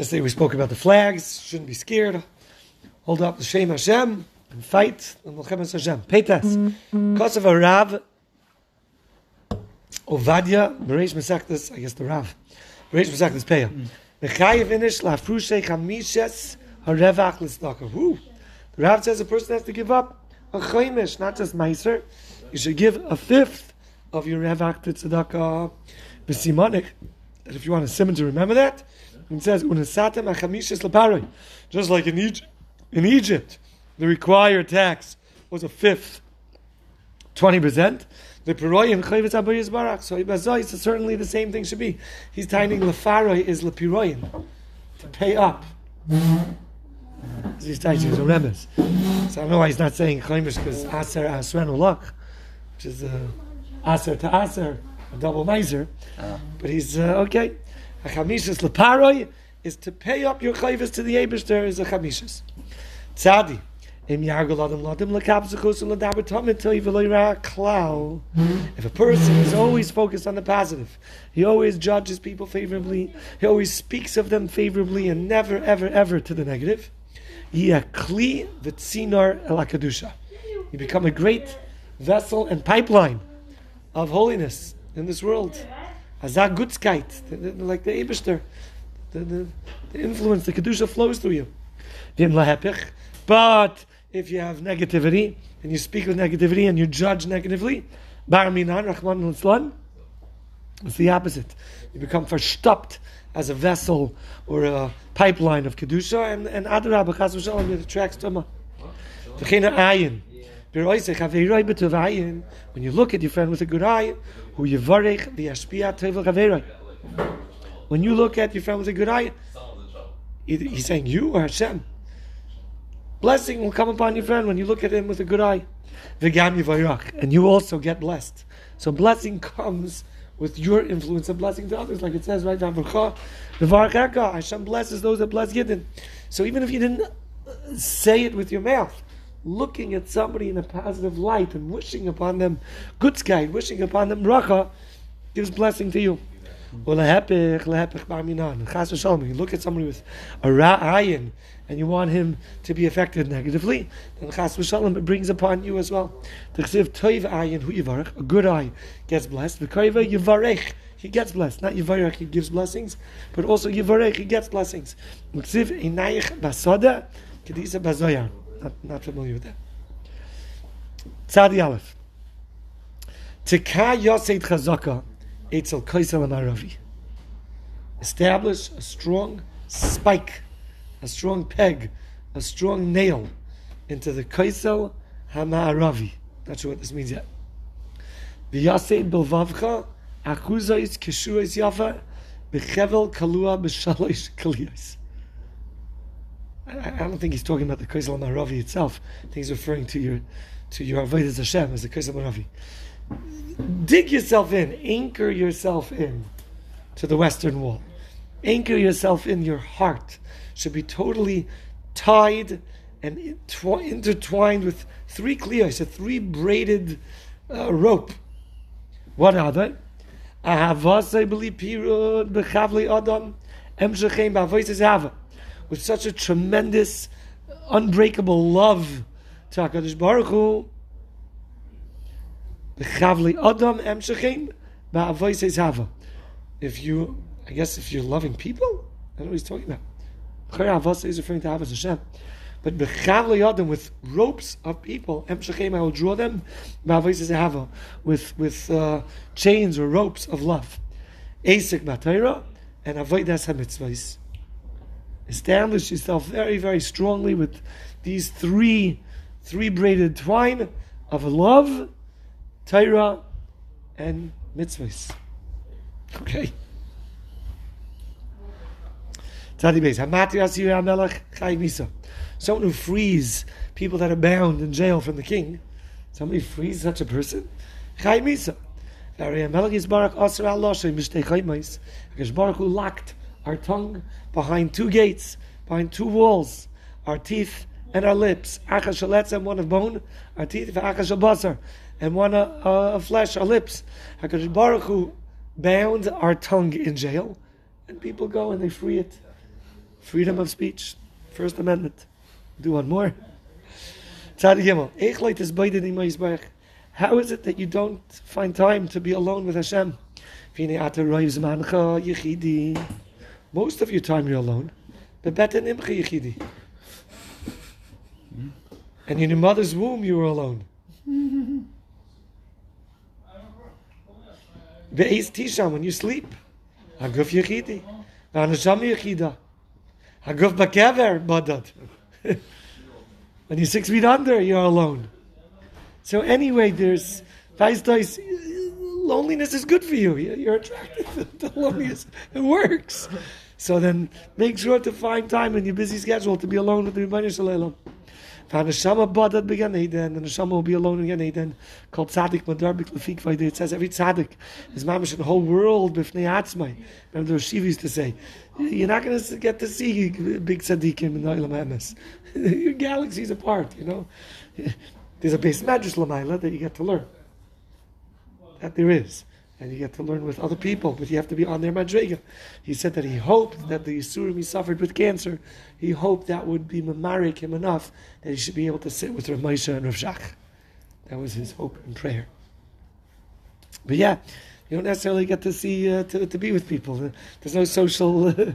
Yesterday we spoke about the flags. Shouldn't be scared. Hold up the Shem Hashem and fight. And Melchemes Hashem. Peitas. Because of a Rav, Ovadia, Bereish Mesaktis, I guess the Rav. Bereish Mesaktis Peah. Mechayev inish lafrushe chamishes harevach l'sdaka. Woo! The Rav says a person has to give up a chaimish, not just meiser. You should give a fifth of your revach to tzedakah. B'simonik. And if you want a simon to remember that, it says unesatem achamishes leparoi. Just like in Egypt, in Egypt, the required tax was a fifth, twenty percent. The Piroyim Chayvitz Abayis Barak. So Ibazoi, so certainly the same thing should be. He's tying Lefaroi is Lepiroyim. To pay up. He's tying a remes. So I don't know why he's not saying Chaymish because Aser Asren which is uh, Aser to Aser, a double miser. But he's uh, okay. A Chamishas Leparoi is to pay up your Chayvitz to the Abishter is a Chamishas. Tzadi. If a person is always focused on the positive, he always judges people favorably, he always speaks of them favorably, and never, ever, ever to the negative, you become a great vessel and pipeline of holiness in this world. Azag Gutzkeit, like the Eberster, the, the, the influence, the Kedusha flows through you. But if you have negativity and you speak with negativity and you judge negatively, bar minan rahman it's the opposite. You become verstopped as a vessel or a pipeline of kedusha, and and adarab chas v'shalom it attracts tuma. V'china ayin. When you look at your friend with a good eye, When you look at your friend with a good eye, he's saying you or Hashem. Blessing will come upon your friend when you look at him with a good eye. And you also get blessed. So blessing comes with your influence of blessing to others, like it says right down Hashem blesses those that bless Yidden. So even if you didn't say it with your mouth, looking at somebody in a positive light and wishing upon them good sky, wishing upon them bracha, gives blessing to you. You look at somebody with a ra'ayin and you want him to be affected negatively, then chas v'shalom it brings upon you as well. The chesiv toiv ayin hu yivarech, a good eye gets blessed. V'koiva yivarech, he gets blessed. Not yivarech, he gives blessings, but also yivarech, he gets blessings. Chesiv inayich. Not, not familiar with that. Tzadi Aleph. Tika yoseit chazaka etzel kaisel amaravi. Establish a strong spike a strong peg, a strong nail into the kaisel hama'aravi. Not sure what this means yet. V'yasei bilvavcha akuzais kishuais yafa b'chevel kalua b'shalosh kaliyos. I don't think he's talking about the kaisel hama'aravi itself. I think he's referring to your to your avodas Hashem as the kaisel hama'aravi. Dig yourself in, anchor yourself in to the western wall. Anchor yourself in your heart should be totally tied and intertwined with three kliyos, a three braided uh, rope. What are they? With such a tremendous, unbreakable love to HaKadosh Baruch Hu, if you, I guess if you're loving people, I don't know what he's talking about. Avasa is referring to Avas Hashem. But Bechav Yadim with ropes of people, Em I will draw them, with with uh, chains or ropes of love. Asik Matayra and Avoidas HaMitzvahs. Establish yourself very, very strongly with these three three braided twine of love, Torah, and mitzvahs. Okay. Someone who frees people that are bound in jail from the king. Somebody frees such a person. Chai Misa. Baruch who locked our tongue behind two gates, behind two walls, our teeth and our lips. Achas and one of bone, our teeth, achas basar, and one uh, of flesh, our lips. Hakadosh Baruch Hu bound our tongue in jail, and people go and they free it Freedom of speech. First Amendment. Do one more. How is it that you don't find time to be alone with Hashem? Most of your time you're alone. And in your mother's womb you were alone. When you sleep. Haguf yechidi. V'anasham yechida. Haguf bakever, badad. When you're six feet under, you're alone. So anyway, there's loneliness is good for you. You're attracted to loneliness. It works. So then make sure to find time in your busy schedule to be alone with the Rebbeinu Shalom. And the neshama will be alone again Eden. Called tzaddik madarbik lefik vayde. It says every tzaddik is mamish in the whole world b'fnei atzmai. Remember the Shiva used to say, you're not going to get to see big tzaddikim in the Olam. Your galaxies apart, you know. There's a base madrash lamaila that you get to learn. That there is and you get to learn with other people, but you have to be on their madriga. He said that he hoped that the Yisurim he suffered with cancer, he hoped that would be mamarik him enough that he should be able to sit with Rav Moshe and Rav Shach. That was his hope and prayer. But yeah, you don't necessarily get to see, uh, to, to be with people. There's no social...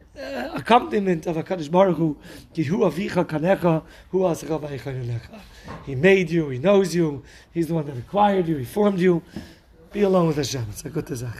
uh, accompaniment of a Kaddish Baruch Hu. Avicha Kanecha, Hu He made you, He knows you, He's the one that acquired you, He formed you. Be alone with Hashem. It's a good desire.